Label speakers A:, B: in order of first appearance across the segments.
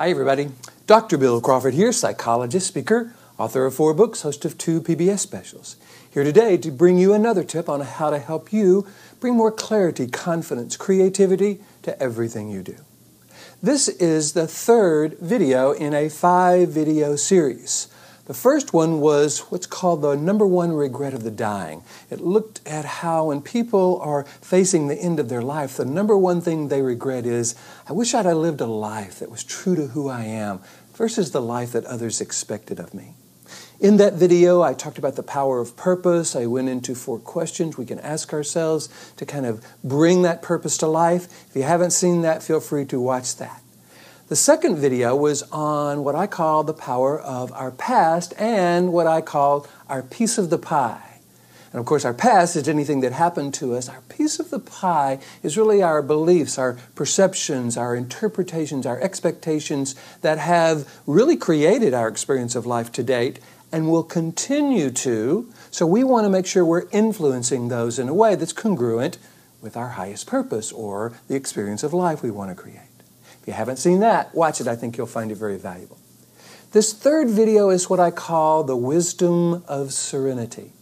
A: Hi, everybody. Dr. Bill Crawford here, psychologist, speaker, author of four books, host of two PBS specials. Here today to bring you another tip on how to help you bring more clarity, confidence, creativity to everything you do. This is the third video in a five video series. The first one was what's called the number one regret of the dying. It looked at how, when people are facing the end of their life, the number one thing they regret is, I wish I'd lived a life that was true to who I am versus the life that others expected of me. In that video, I talked about the power of purpose. I went into four questions we can ask ourselves to kind of bring that purpose to life. If you haven't seen that, feel free to watch that. The second video was on what I call the power of our past and what I call our piece of the pie. And of course, our past is anything that happened to us. Our piece of the pie is really our beliefs, our perceptions, our interpretations, our expectations that have really created our experience of life to date and will continue to. So we want to make sure we're influencing those in a way that's congruent with our highest purpose or the experience of life we want to create. If you haven't seen that, watch it. I think you'll find it very valuable. This third video is what I call the wisdom of serenity.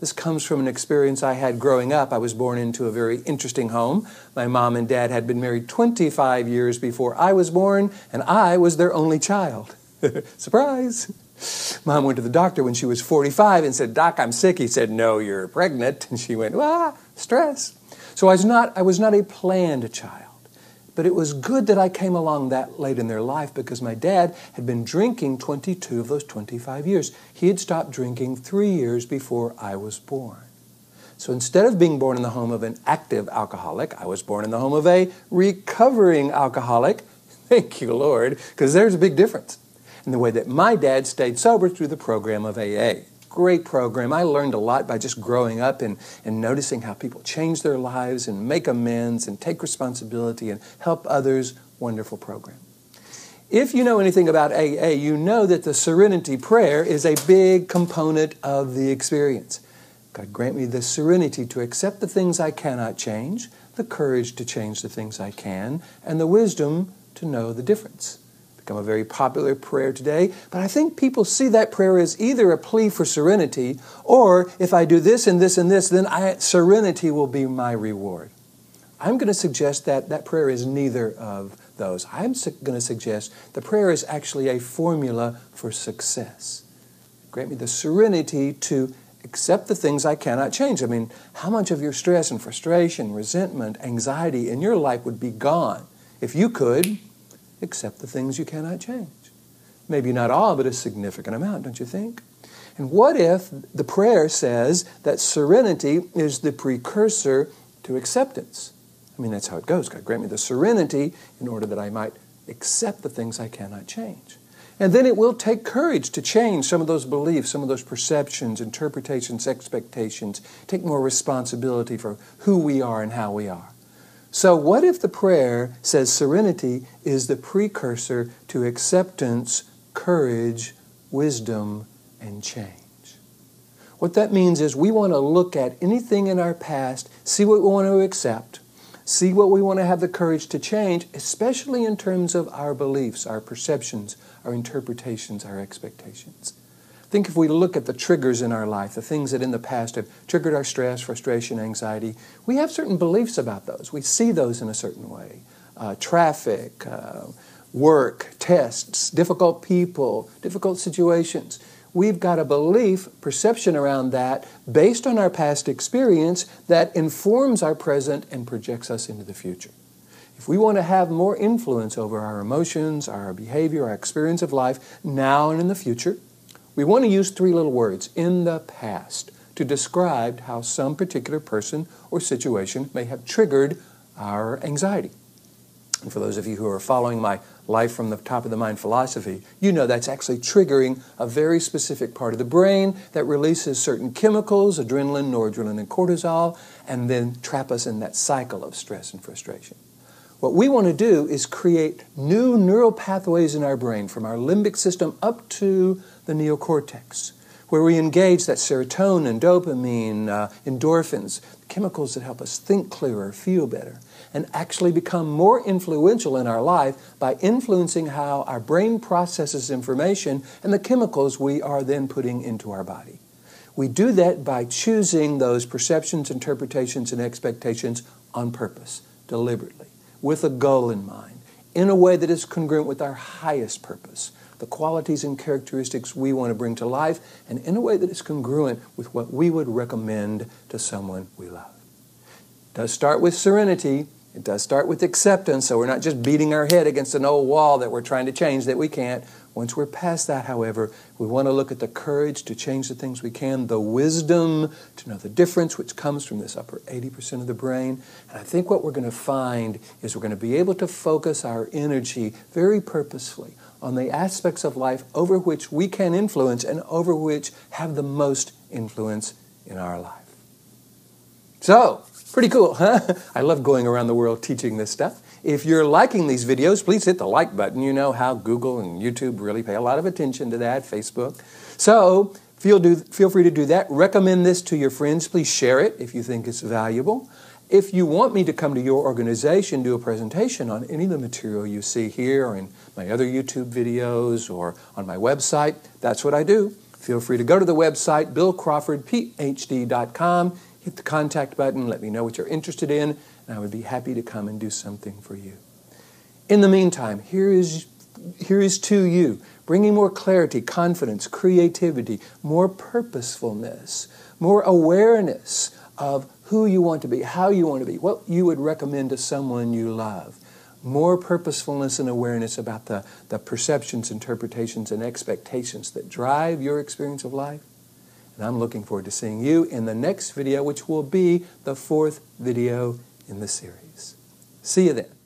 A: This comes from an experience I had growing up. I was born into a very interesting home. My mom and dad had been married 25 years before I was born, and I was their only child. Surprise! Mom went to the doctor when she was 45 and said, Doc, I'm sick. He said, No, you're pregnant. And she went, Ah, stress. So I was not, I was not a planned child. But it was good that I came along that late in their life because my dad had been drinking 22 of those 25 years. He had stopped drinking three years before I was born. So instead of being born in the home of an active alcoholic, I was born in the home of a recovering alcoholic. Thank you, Lord, because there's a big difference in the way that my dad stayed sober through the program of AA great program. I learned a lot by just growing up and, and noticing how people change their lives and make amends and take responsibility and help others. Wonderful program. If you know anything about AA, you know that the serenity prayer is a big component of the experience. God grant me the serenity to accept the things I cannot change, the courage to change the things I can, and the wisdom to know the difference become a very popular prayer today. But I think people see that prayer as either a plea for serenity or if I do this and this and this, then I, serenity will be my reward. I'm going to suggest that that prayer is neither of those. I'm su- going to suggest the prayer is actually a formula for success. Grant me the serenity to accept the things I cannot change. I mean, how much of your stress and frustration, resentment, anxiety in your life would be gone if you could except the things you cannot change. Maybe not all, but a significant amount, don't you think? And what if the prayer says that serenity is the precursor to acceptance? I mean, that's how it goes. God grant me the serenity in order that I might accept the things I cannot change. And then it will take courage to change some of those beliefs, some of those perceptions, interpretations, expectations, take more responsibility for who we are and how we are. So, what if the prayer says serenity is the precursor to acceptance, courage, wisdom, and change? What that means is we want to look at anything in our past, see what we want to accept, see what we want to have the courage to change, especially in terms of our beliefs, our perceptions, our interpretations, our expectations. Think if we look at the triggers in our life, the things that in the past have triggered our stress, frustration, anxiety, we have certain beliefs about those. We see those in a certain way. Uh, traffic, uh, work, tests, difficult people, difficult situations. We've got a belief, perception around that based on our past experience that informs our present and projects us into the future. If we want to have more influence over our emotions, our behavior, our experience of life now and in the future, we want to use three little words, in the past, to describe how some particular person or situation may have triggered our anxiety. And for those of you who are following my life from the top of the mind philosophy, you know that's actually triggering a very specific part of the brain that releases certain chemicals, adrenaline, noradrenaline, and cortisol, and then trap us in that cycle of stress and frustration. What we want to do is create new neural pathways in our brain from our limbic system up to the neocortex, where we engage that serotonin, dopamine, uh, endorphins, chemicals that help us think clearer, feel better. and actually become more influential in our life by influencing how our brain processes information and the chemicals we are then putting into our body. We do that by choosing those perceptions, interpretations, and expectations on purpose, deliberately, with a goal in mind, in a way that is congruent with our highest purpose, the qualities and characteristics we want to bring to life, and in a way that is congruent with what we would recommend to someone we love. It does start with serenity, it does start with acceptance, so we're not just beating our head against an old wall that we're trying to change that we can't. Once we're past that, however, we want to look at the courage to change the things we can, the wisdom to know the difference, which comes from this upper 80% of the brain. And I think what we're going to find is we're going to be able to focus our energy very purposefully on the aspects of life over which we can influence and over which have the most influence in our life. So, Pretty cool, huh? I love going around the world teaching this stuff. If you're liking these videos, please hit the like button. You know how Google and YouTube really pay a lot of attention to that, Facebook. So feel, do, feel free to do that. Recommend this to your friends. Please share it if you think it's valuable. If you want me to come to your organization, do a presentation on any of the material you see here or in my other YouTube videos or on my website, that's what I do. Feel free to go to the website, billcrawfordphd.com hit the contact button, let me know what you're interested in, and I would be happy to come and do something for you. In the meantime, here is, here is to you, bringing more clarity, confidence, creativity, more purposefulness, more awareness of who you want to be, how you want to be, what you would recommend to someone you love. More purposefulness and awareness about the, the perceptions, interpretations, and expectations that drive your experience of life and I'm looking forward to seeing you in the next video, which will be the fourth video in the series. See you then.